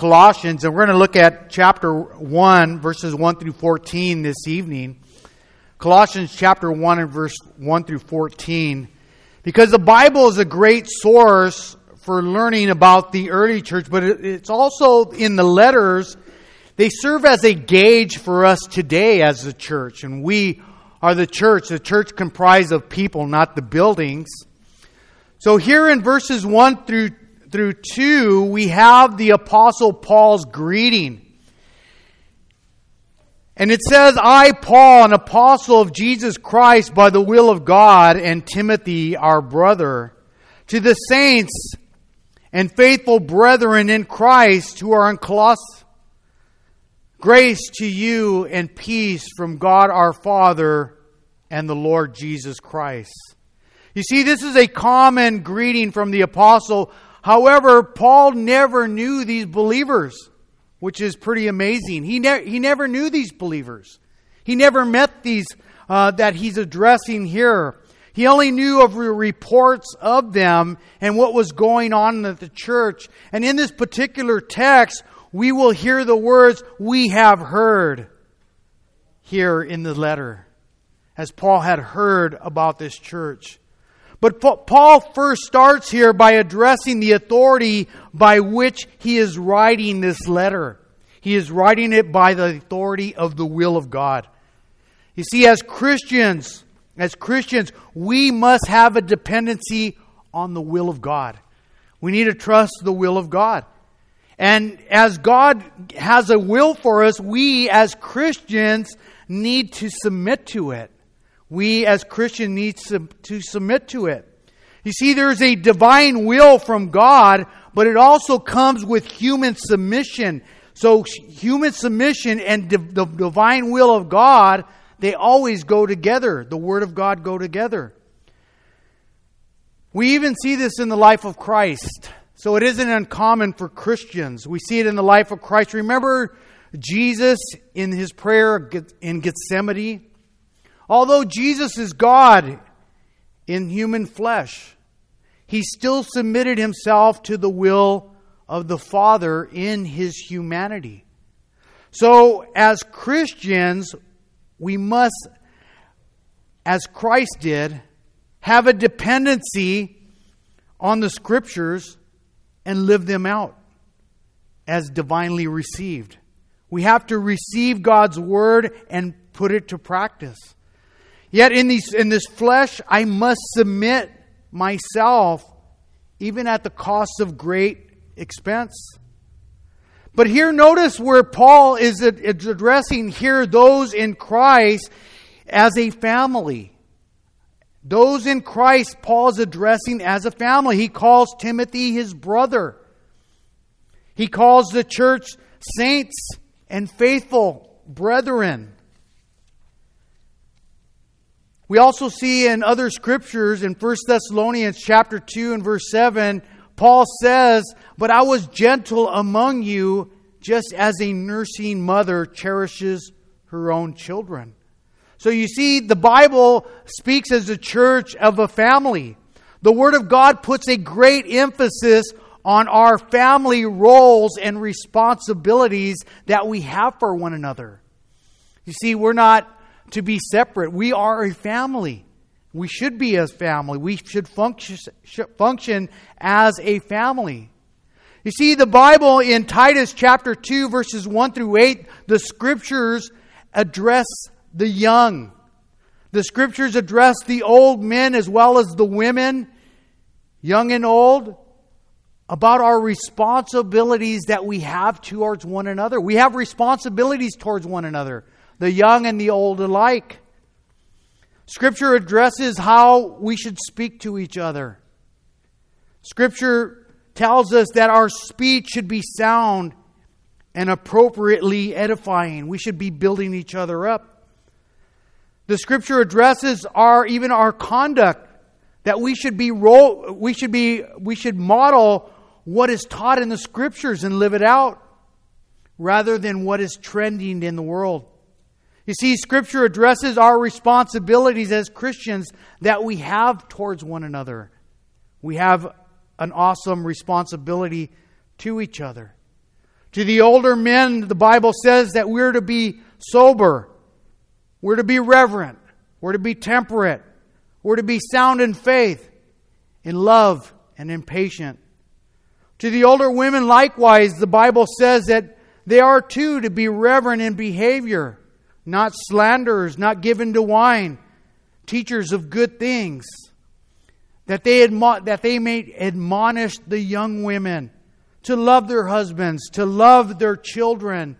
Colossians, and we're going to look at chapter 1, verses 1 through 14 this evening. Colossians chapter 1 and verse 1 through 14. Because the Bible is a great source for learning about the early church, but it's also in the letters. They serve as a gauge for us today as a church. And we are the church, the church comprised of people, not the buildings. So here in verses 1 through, through 2, we have the Apostle Paul's greeting. And it says, I, Paul, an apostle of Jesus Christ by the will of God, and Timothy, our brother, to the saints and faithful brethren in Christ who are in Colossus, grace to you and peace from God our Father and the Lord Jesus Christ. You see, this is a common greeting from the apostle. However, Paul never knew these believers which is pretty amazing. He, ne- he never knew these believers, he never met these uh, that he's addressing here. He only knew of reports of them and what was going on at the church. And in this particular text, we will hear the words, We have heard, here in the letter, as Paul had heard about this church. But Paul first starts here by addressing the authority by which he is writing this letter. He is writing it by the authority of the will of God. You see, as Christians, as Christians, we must have a dependency on the will of God. We need to trust the will of God. And as God has a will for us, we as Christians need to submit to it. We as Christians need to submit to it. You see, there's a divine will from God, but it also comes with human submission. So, human submission and the divine will of God, they always go together. The Word of God go together. We even see this in the life of Christ. So, it isn't uncommon for Christians. We see it in the life of Christ. Remember Jesus in his prayer in Gethsemane? Although Jesus is God in human flesh, he still submitted himself to the will of the Father in his humanity. So, as Christians, we must, as Christ did, have a dependency on the Scriptures and live them out as divinely received. We have to receive God's Word and put it to practice. Yet in, these, in this flesh, I must submit myself, even at the cost of great expense. But here, notice where Paul is addressing here those in Christ as a family. Those in Christ, Paul is addressing as a family. He calls Timothy his brother. He calls the church saints and faithful brethren. We also see in other scriptures in 1 Thessalonians chapter 2 and verse 7, Paul says, But I was gentle among you, just as a nursing mother cherishes her own children. So you see, the Bible speaks as a church of a family. The Word of God puts a great emphasis on our family roles and responsibilities that we have for one another. You see, we're not to be separate. We are a family. We should be a family. We should function, function as a family. You see, the Bible in Titus chapter 2, verses 1 through 8, the scriptures address the young. The scriptures address the old men as well as the women, young and old, about our responsibilities that we have towards one another. We have responsibilities towards one another the young and the old alike. Scripture addresses how we should speak to each other. Scripture tells us that our speech should be sound and appropriately edifying. We should be building each other up. The scripture addresses our even our conduct that we should be role, we should be we should model what is taught in the scriptures and live it out rather than what is trending in the world. You see, Scripture addresses our responsibilities as Christians that we have towards one another. We have an awesome responsibility to each other. To the older men, the Bible says that we're to be sober, we're to be reverent, we're to be temperate, we're to be sound in faith, in love, and in patient. To the older women, likewise, the Bible says that they are too to be reverent in behavior, not slanderers, not given to wine, teachers of good things, that they, admo- that they may admonish the young women to love their husbands, to love their children,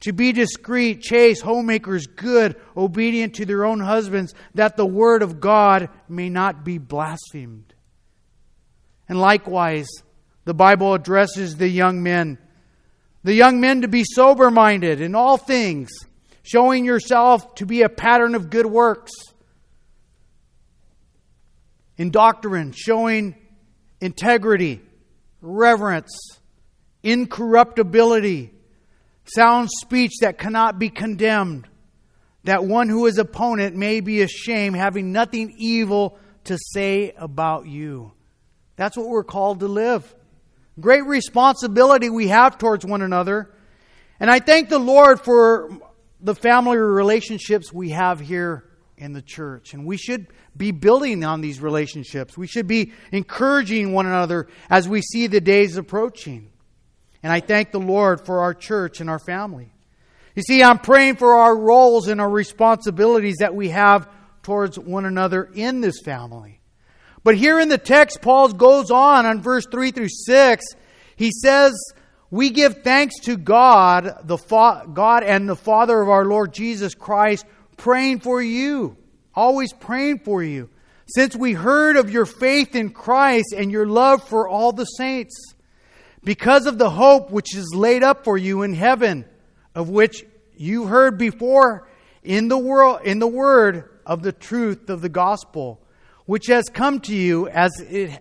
to be discreet, chaste, homemakers, good, obedient to their own husbands, that the word of God may not be blasphemed. And likewise, the Bible addresses the young men. The young men to be sober minded in all things, showing yourself to be a pattern of good works. In doctrine, showing integrity, reverence, incorruptibility, sound speech that cannot be condemned, that one who is opponent may be ashamed, having nothing evil to say about you. That's what we're called to live. Great responsibility we have towards one another. And I thank the Lord for the family relationships we have here in the church. And we should be building on these relationships. We should be encouraging one another as we see the days approaching. And I thank the Lord for our church and our family. You see, I'm praying for our roles and our responsibilities that we have towards one another in this family. But here in the text, Paul goes on on verse 3 through 6. He says, We give thanks to God, the Fa- God and the Father of our Lord Jesus Christ, praying for you, always praying for you, since we heard of your faith in Christ and your love for all the saints because of the hope which is laid up for you in heaven, of which you heard before in the world in the word of the truth of the gospel, which has come to you as it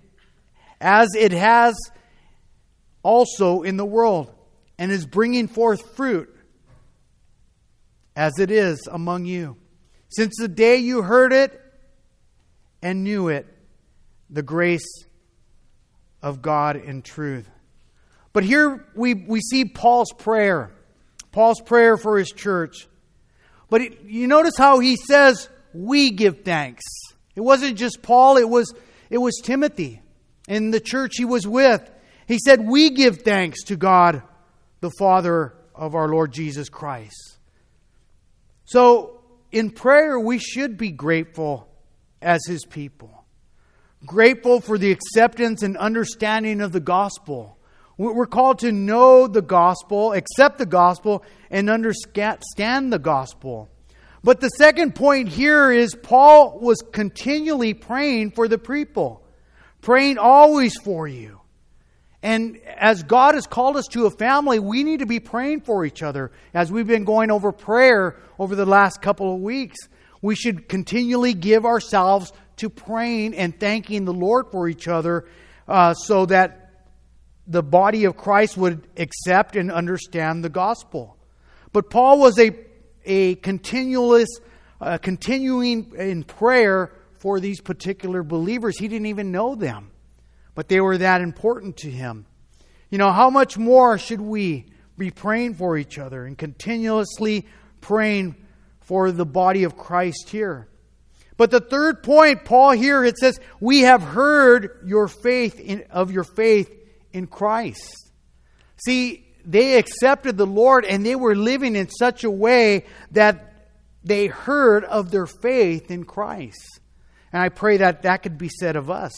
as it has also in the world, and is bringing forth fruit as it is among you. Since the day you heard it and knew it, the grace of God in truth. But here we, we see Paul's prayer, Paul's prayer for his church. But it, you notice how he says, We give thanks. It wasn't just Paul, it was, it was Timothy in the church he was with. He said, We give thanks to God, the Father of our Lord Jesus Christ. So, in prayer, we should be grateful as his people. Grateful for the acceptance and understanding of the gospel we're called to know the gospel, accept the gospel, and understand the gospel. But the second point here is Paul was continually praying for the people, praying always for you. And as God has called us to a family, we need to be praying for each other. As we've been going over prayer over the last couple of weeks, we should continually give ourselves to praying and thanking the Lord for each other uh, so that the body of Christ would accept and understand the gospel. But Paul was a, a continuous, uh, continuing in prayer for these particular believers. He didn't even know them, but they were that important to him. You know, how much more should we be praying for each other and continuously praying for the body of Christ here? But the third point, Paul here, it says, We have heard your faith in, of your faith in Christ. See, they accepted the Lord and they were living in such a way that they heard of their faith in Christ. And I pray that that could be said of us.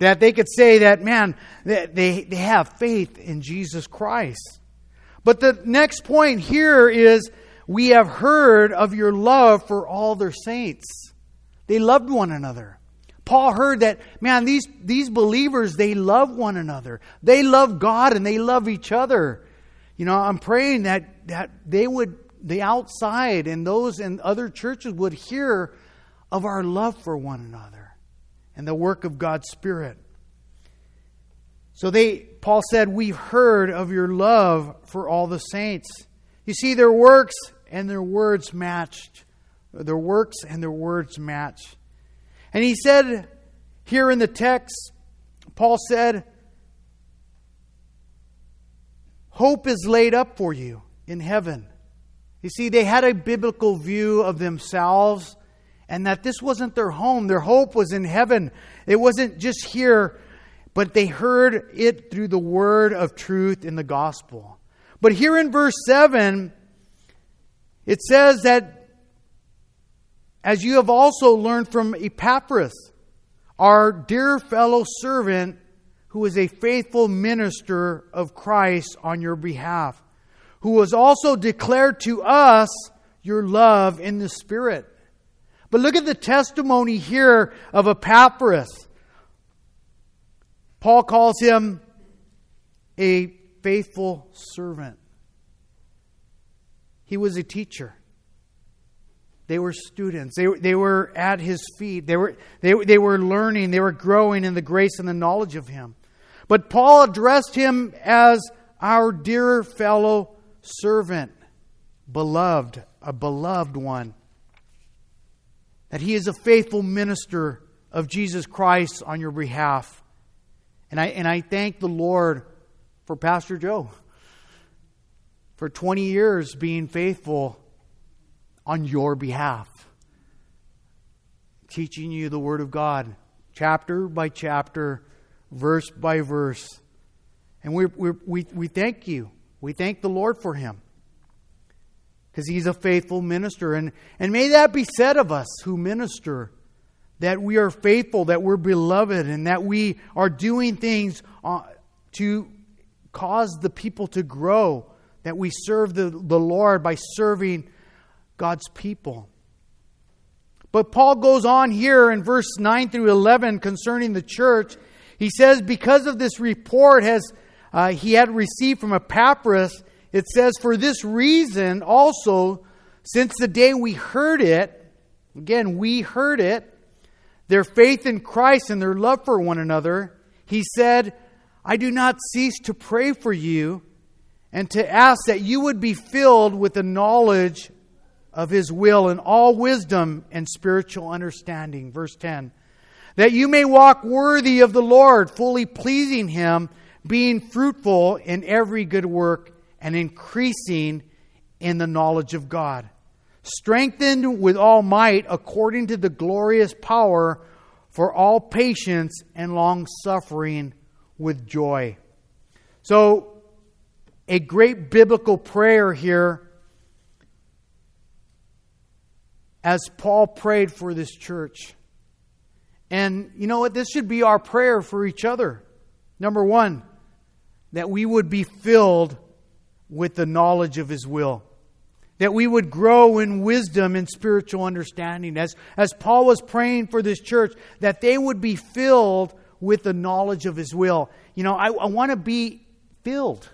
That they could say that, man, they, they have faith in Jesus Christ. But the next point here is we have heard of your love for all their saints. They loved one another. Paul heard that, man, these, these believers, they love one another. They love God and they love each other. You know, I'm praying that, that they would, the outside and those in other churches would hear of our love for one another and the work of God's Spirit. So they, Paul said, We've heard of your love for all the saints. You see, their works and their words matched. Their works and their words match. And he said here in the text, Paul said, hope is laid up for you in heaven. You see, they had a biblical view of themselves and that this wasn't their home. Their hope was in heaven. It wasn't just here, but they heard it through the word of truth in the gospel. But here in verse 7, it says that as you have also learned from Epaphras, our dear fellow servant, who is a faithful minister of Christ on your behalf, who has also declared to us your love in the Spirit. But look at the testimony here of Epaphras. Paul calls him a faithful servant. He was a teacher. They were students. They, they were at his feet. They were, they, they were learning. They were growing in the grace and the knowledge of him. But Paul addressed him as our dear fellow servant, beloved, a beloved one. That he is a faithful minister of Jesus Christ on your behalf. And I, and I thank the Lord for Pastor Joe for 20 years being faithful on your behalf, teaching you the Word of God, chapter by chapter verse by verse. And we, we, we, we thank you. We thank the Lord for him because he's a faithful minister. And, and may that be said of us who minister that we are faithful, that we're beloved, and that we are doing things uh, to cause the people to grow, that we serve the, the Lord by serving God's people. But Paul goes on here in verse 9 through 11 concerning the church. He says, because of this report has uh, he had received from Epaphras, it says, for this reason also, since the day we heard it, again, we heard it, their faith in Christ and their love for one another, he said, I do not cease to pray for you and to ask that you would be filled with the knowledge of his will and all wisdom and spiritual understanding. Verse 10 that you may walk worthy of the Lord, fully pleasing Him, being fruitful in every good work and increasing in the knowledge of God, strengthened with all might according to the glorious power for all patience and long suffering with joy. So, a great biblical prayer here as Paul prayed for this church. And you know what? This should be our prayer for each other. Number one, that we would be filled with the knowledge of His will. That we would grow in wisdom and spiritual understanding. As, as Paul was praying for this church, that they would be filled with the knowledge of His will. You know, I, I want to be filled.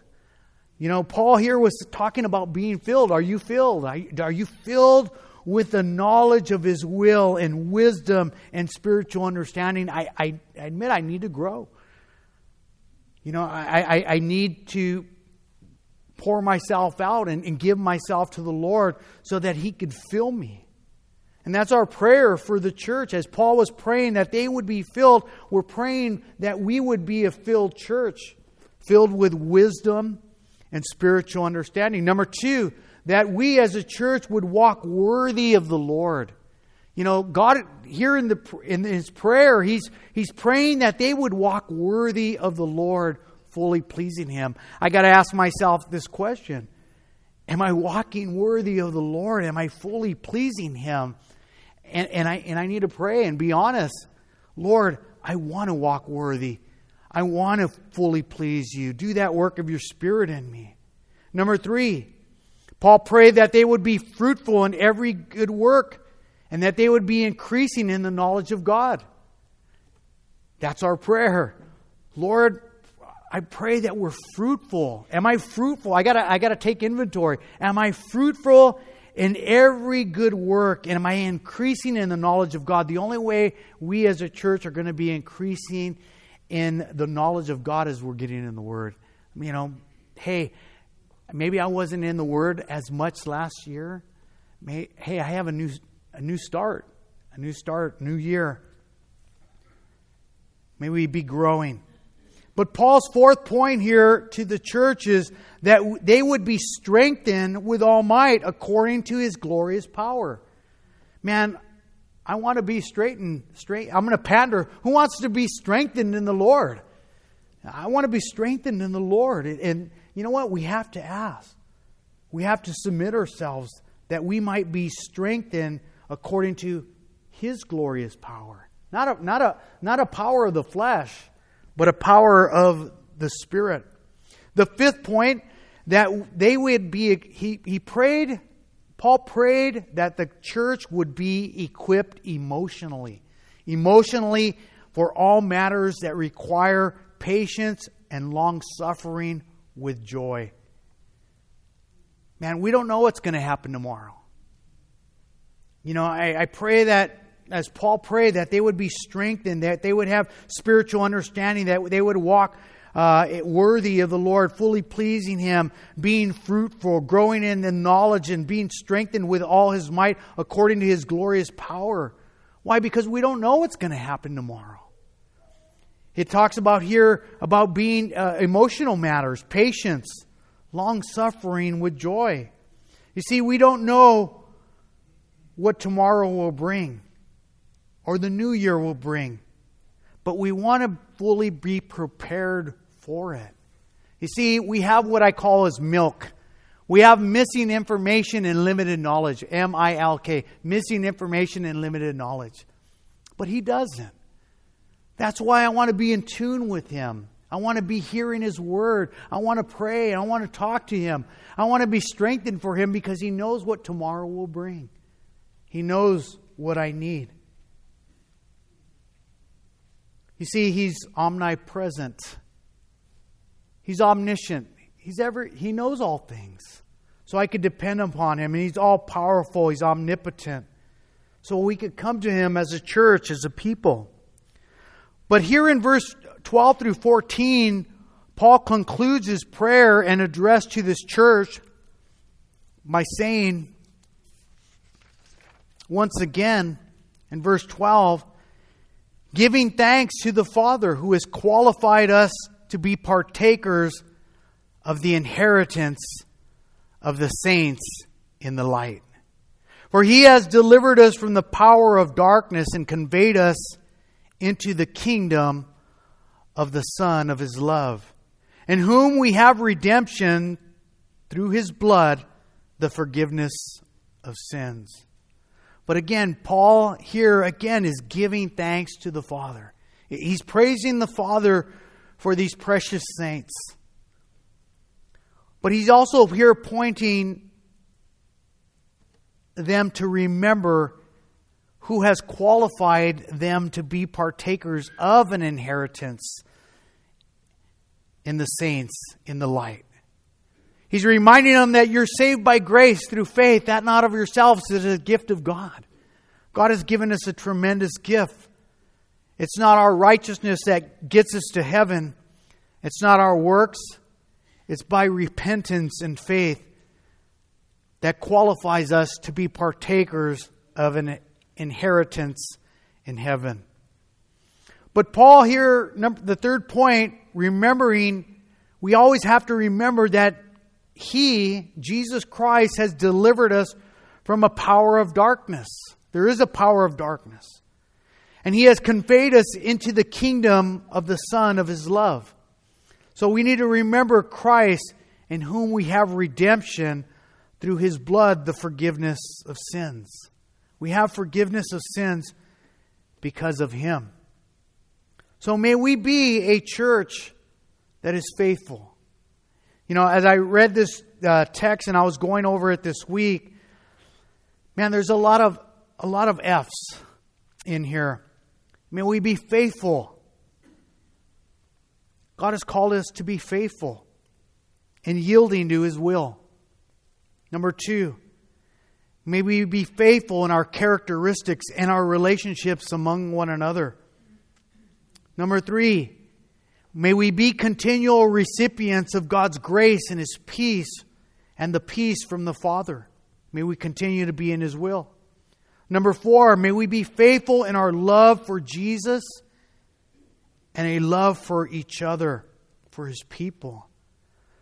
You know, Paul here was talking about being filled. Are you filled? Are you, are you filled with the knowledge of His will and wisdom and spiritual understanding, I, I admit I need to grow. You know, I, I, I need to pour myself out and, and give myself to the Lord so that He could fill me. And that's our prayer for the church. As Paul was praying that they would be filled, we're praying that we would be a filled church, filled with wisdom and spiritual understanding. Number two, that we as a church would walk worthy of the Lord. You know, God here in the in his prayer, he's he's praying that they would walk worthy of the Lord, fully pleasing him. I got to ask myself this question. Am I walking worthy of the Lord? Am I fully pleasing him? And, and I and I need to pray and be honest. Lord, I want to walk worthy. I want to fully please you. Do that work of your spirit in me. Number 3, Paul prayed that they would be fruitful in every good work and that they would be increasing in the knowledge of God. That's our prayer. Lord, I pray that we're fruitful. Am I fruitful? I gotta, I gotta take inventory. Am I fruitful in every good work? And am I increasing in the knowledge of God? The only way we as a church are going to be increasing in the knowledge of God is we're getting in the Word. You know, hey, Maybe I wasn't in the Word as much last year. May, hey, I have a new, a new start, a new start, new year. May we be growing. But Paul's fourth point here to the church is that they would be strengthened with all might according to his glorious power. Man, I want to be straightened, straight. I'm going to pander. Who wants to be strengthened in the Lord? I want to be strengthened in the Lord. And you know what? We have to ask. We have to submit ourselves that we might be strengthened according to his glorious power. Not a, not a, not a power of the flesh, but a power of the Spirit. The fifth point that they would be, he, he prayed, Paul prayed that the church would be equipped emotionally. Emotionally for all matters that require patience and long suffering with joy. Man, we don't know what's going to happen tomorrow. You know, I, I pray that as Paul prayed, that they would be strengthened, that they would have spiritual understanding, that they would walk uh, worthy of the Lord, fully pleasing Him, being fruitful, growing in the knowledge, and being strengthened with all His might according to His glorious power. Why? Because we don't know what's going to happen tomorrow. It talks about here about being uh, emotional matters, patience, long suffering with joy. You see, we don't know what tomorrow will bring or the new year will bring. But we want to fully be prepared for it. You see, we have what I call as milk. We have missing information and limited knowledge. M I L K. Missing information and limited knowledge. But he doesn't. That's why I want to be in tune with him. I want to be hearing his word. I want to pray. I want to talk to him. I want to be strengthened for him because he knows what tomorrow will bring. He knows what I need. You see, He's omnipresent, He's omniscient, He's ever, He knows all things. So I could depend upon Him, and He's all powerful, He's omnipotent. So we could come to Him as a church, as a people. But here in verse 12 through 14, Paul concludes his prayer and address to this church by saying, once again, in verse 12, giving thanks to the Father who has qualified us to be partakers of the inheritance of the saints in the light. For he has delivered us from the power of darkness and conveyed us into the kingdom of the Son of his love, in whom we have redemption through his blood, the forgiveness of sins. But again, Paul here again is giving thanks to the Father. He's praising the Father for these precious saints. But he's also here pointing them to remember who has qualified them to be partakers of an inheritance in the saints in the light. He's reminding them that you're saved by grace through faith, that not of yourselves is a gift of God. God has given us a tremendous gift. It's not our righteousness that gets us to heaven. It's not our works. It's by repentance and faith that qualifies us to be partakers of an inheritance in heaven. But Paul here, the third point, remembering, we always have to remember that he, Jesus Christ, has delivered us from a power of darkness. There is a power of darkness. And He has conveyed us into the kingdom of the Son of His love. So we need to remember Christ in whom we have redemption through His blood, the forgiveness of sins. We have forgiveness of sins because of Him. So may we be a church that is faithful. You know, as I read this uh, text and I was going over it this week, man, there's a lot of a lot of F's in here. May we be faithful. God has called us to be faithful in yielding to His will. Number two, may we be faithful in our characteristics and our relationships among one another. Number three, May we be continual recipients of God's grace and His peace and the peace from the Father. May we continue to be in His will. Number four, may we be faithful in our love for Jesus and a love for each other, for his people.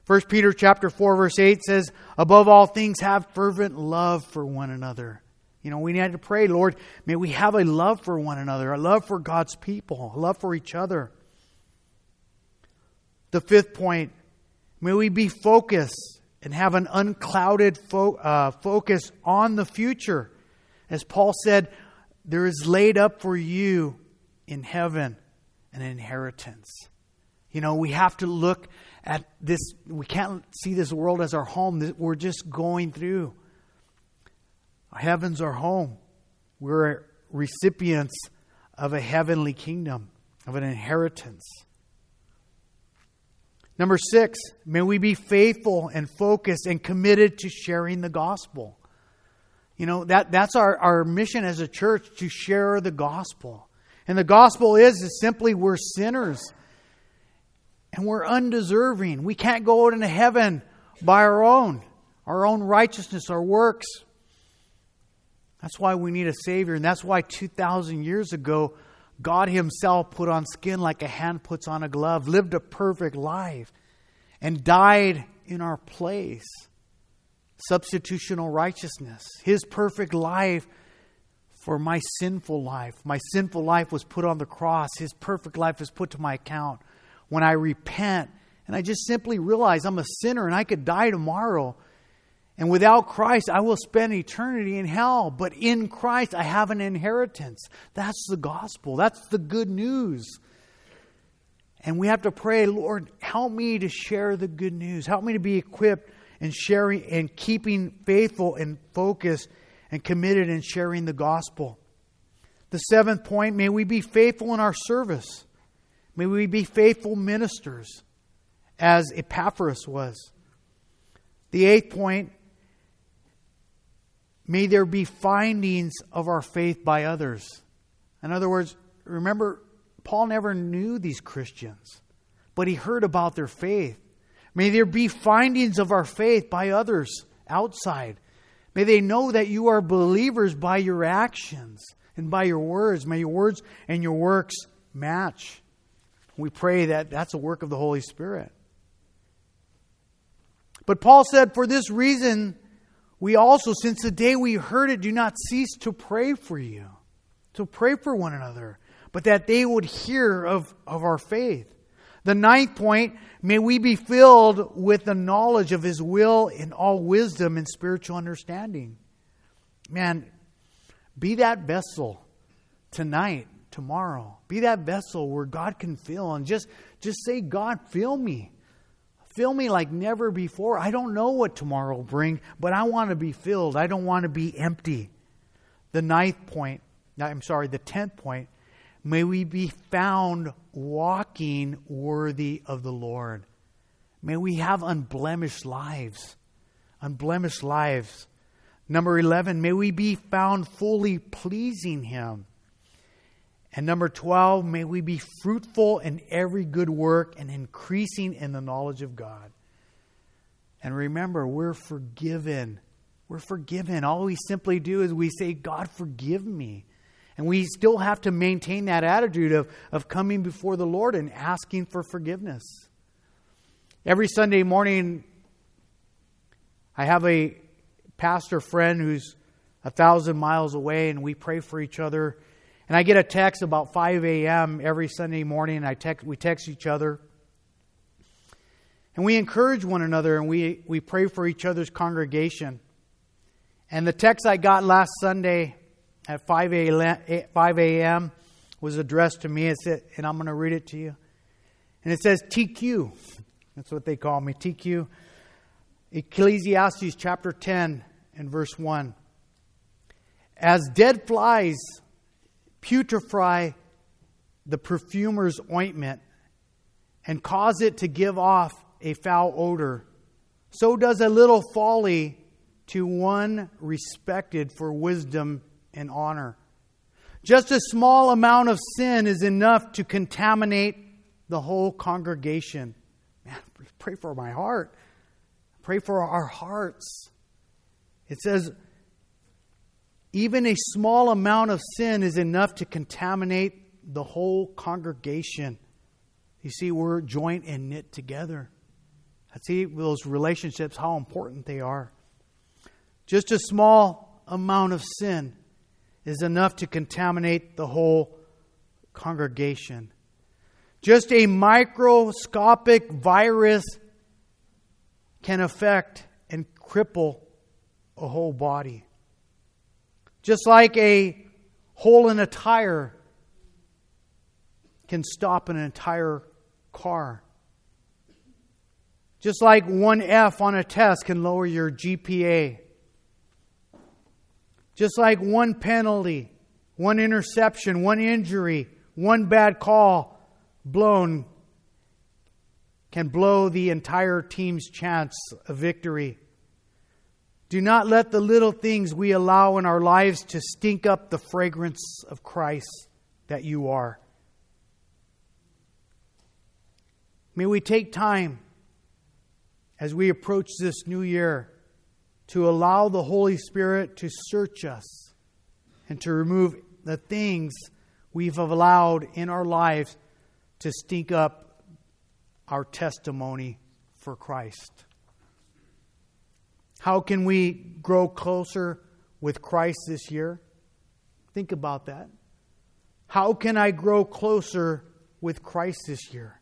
1 Peter chapter 4 verse 8 says, "Above all things have fervent love for one another." You know, we need to pray, Lord, may we have a love for one another, a love for God's people, a love for each other. The fifth point, may we be focused and have an unclouded fo- uh, focus on the future. As Paul said, there is laid up for you in heaven an inheritance. You know, we have to look at this. We can't see this world as our home. We're just going through. Heaven's our home. We're recipients of a heavenly kingdom, of an inheritance. Number six, may we be faithful and focused and committed to sharing the gospel. You know, that, that's our, our mission as a church to share the gospel. And the gospel is, is simply we're sinners and we're undeserving. We can't go out into heaven by our own, our own righteousness, our works. That's why we need a Savior. And that's why 2,000 years ago, God Himself put on skin like a hand puts on a glove, lived a perfect life, and died in our place. Substitutional righteousness. His perfect life for my sinful life. My sinful life was put on the cross. His perfect life is put to my account. When I repent and I just simply realize I'm a sinner and I could die tomorrow, and without Christ, I will spend eternity in hell. But in Christ, I have an inheritance. That's the gospel. That's the good news. And we have to pray, Lord, help me to share the good news. Help me to be equipped and sharing and keeping faithful and focused and committed in sharing the gospel. The seventh point, may we be faithful in our service. May we be faithful ministers, as Epaphras was. The eighth point, May there be findings of our faith by others. In other words, remember, Paul never knew these Christians, but he heard about their faith. May there be findings of our faith by others outside. May they know that you are believers by your actions and by your words. May your words and your works match. We pray that that's a work of the Holy Spirit. But Paul said, For this reason, we also, since the day we heard it, do not cease to pray for you, to pray for one another, but that they would hear of, of our faith. The ninth point, may we be filled with the knowledge of His will in all wisdom and spiritual understanding. Man, be that vessel tonight, tomorrow. Be that vessel where God can fill and just, just say, God, fill me. Fill me like never before. I don't know what tomorrow will bring, but I want to be filled. I don't want to be empty. The ninth point, I'm sorry, the tenth point, may we be found walking worthy of the Lord. May we have unblemished lives. Unblemished lives. Number 11, may we be found fully pleasing Him. And number 12, may we be fruitful in every good work and increasing in the knowledge of God. And remember, we're forgiven. We're forgiven. All we simply do is we say, God, forgive me. And we still have to maintain that attitude of, of coming before the Lord and asking for forgiveness. Every Sunday morning, I have a pastor friend who's a thousand miles away, and we pray for each other and I get a text about 5 a.m. every Sunday morning. I text, we text each other. And we encourage one another and we, we pray for each other's congregation. And the text I got last Sunday at 5 a.m. Eh, was addressed to me, and I'm going to read it to you. And it says TQ. That's what they call me, TQ. Ecclesiastes chapter 10 and verse 1. As dead flies putrefy the perfumer's ointment and cause it to give off a foul odor, so does a little folly to one respected for wisdom and honor. Just a small amount of sin is enough to contaminate the whole congregation. Man, pray for my heart. Pray for our hearts. It says, even a small amount of sin is enough to contaminate the whole congregation. You see, we're joint and knit together. I see those relationships, how important they are. Just a small amount of sin is enough to contaminate the whole congregation. Just a microscopic virus can affect and cripple a whole body. Just like a hole in a tire can stop an entire car. Just like one F on a test can lower your GPA. Just like one penalty, one interception, one injury, one bad call blown can blow the entire team's chance of victory. Do not let the little things we allow in our lives to stink up the fragrance of Christ that you are. May we take time as we approach this new year to allow the Holy Spirit to search us and to remove the things we've allowed in our lives to stink up our testimony for Christ. How can we grow closer with Christ this year? Think about that. How can I grow closer with Christ this year?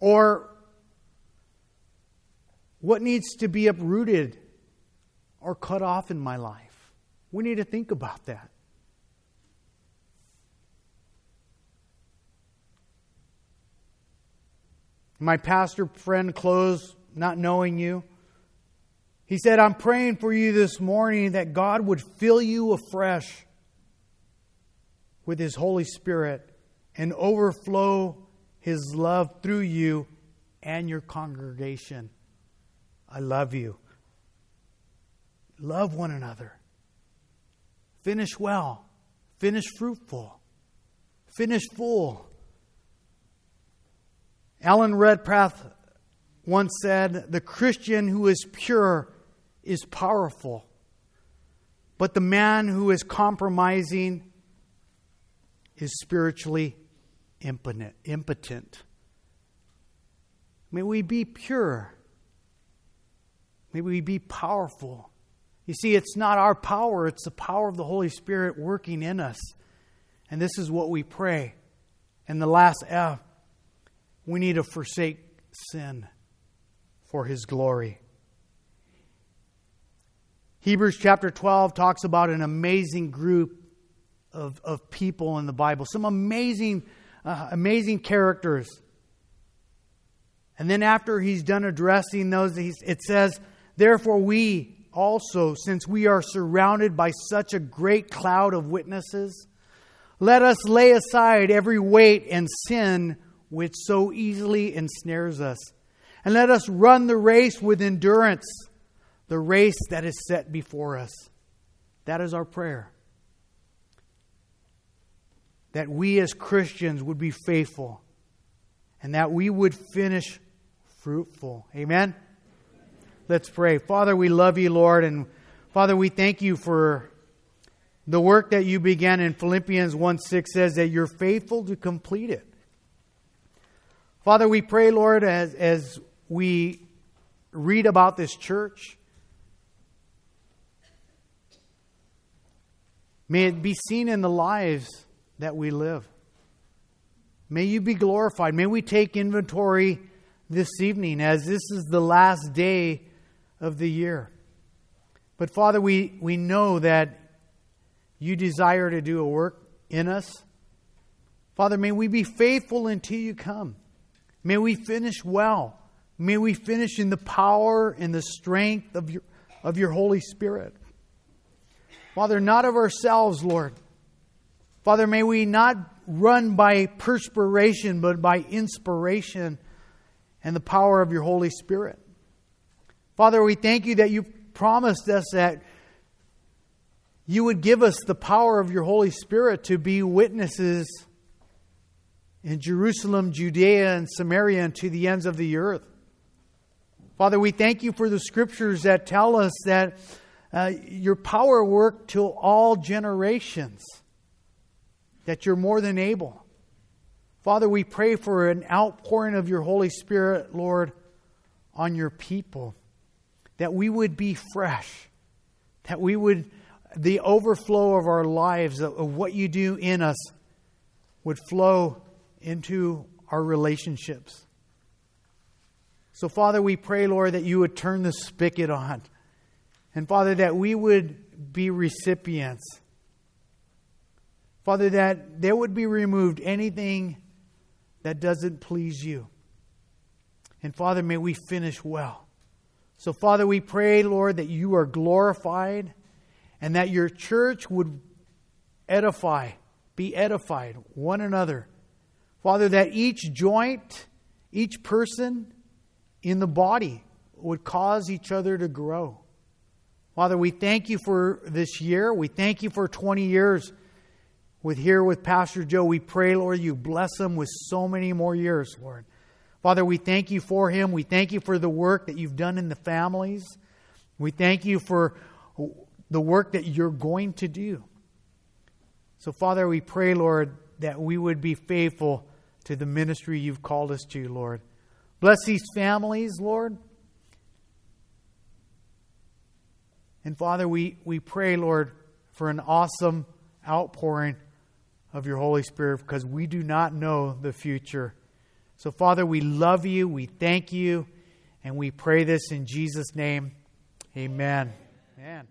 Or what needs to be uprooted or cut off in my life? We need to think about that. My pastor friend closed, not knowing you. He said, I'm praying for you this morning that God would fill you afresh with His Holy Spirit and overflow His love through you and your congregation. I love you. Love one another. Finish well. Finish fruitful. Finish full. Alan Redpath once said, The Christian who is pure is powerful, but the man who is compromising is spiritually impotent. impotent. May we be pure. May we be powerful. You see, it's not our power, it's the power of the Holy Spirit working in us. And this is what we pray. And the last F, we need to forsake sin for His glory. Hebrews chapter 12 talks about an amazing group of, of people in the Bible, some amazing, uh, amazing characters. And then after he's done addressing those, it says, Therefore, we also, since we are surrounded by such a great cloud of witnesses, let us lay aside every weight and sin which so easily ensnares us. And let us run the race with endurance, the race that is set before us. That is our prayer. That we as Christians would be faithful and that we would finish fruitful. Amen? Let's pray. Father, we love you, Lord, and Father, we thank you for the work that you began in Philippians 1 6 says that you're faithful to complete it. Father, we pray, Lord, as, as we read about this church, may it be seen in the lives that we live. May you be glorified. May we take inventory this evening as this is the last day of the year. But Father, we, we know that you desire to do a work in us. Father, may we be faithful until you come. May we finish well. May we finish in the power and the strength of your, of your Holy Spirit. Father, not of ourselves, Lord. Father, may we not run by perspiration, but by inspiration and the power of your Holy Spirit. Father, we thank you that you promised us that you would give us the power of your Holy Spirit to be witnesses in Jerusalem, Judea, and Samaria, and to the ends of the earth. Father, we thank you for the scriptures that tell us that uh, your power work to all generations, that you're more than able. Father, we pray for an outpouring of your Holy Spirit, Lord, on your people, that we would be fresh, that we would, the overflow of our lives, of, of what you do in us, would flow into our relationships. So, Father, we pray, Lord, that you would turn the spigot on. And, Father, that we would be recipients. Father, that there would be removed anything that doesn't please you. And, Father, may we finish well. So, Father, we pray, Lord, that you are glorified and that your church would edify, be edified one another. Father, that each joint, each person, in the body would cause each other to grow. Father, we thank you for this year. We thank you for 20 years with here with Pastor Joe. We pray, Lord, you bless him with so many more years, Lord. Father, we thank you for him. We thank you for the work that you've done in the families. We thank you for the work that you're going to do. So, Father, we pray, Lord, that we would be faithful to the ministry you've called us to, Lord. Bless these families, Lord. And Father, we, we pray, Lord, for an awesome outpouring of your Holy Spirit because we do not know the future. So, Father, we love you, we thank you, and we pray this in Jesus' name. Amen. Amen.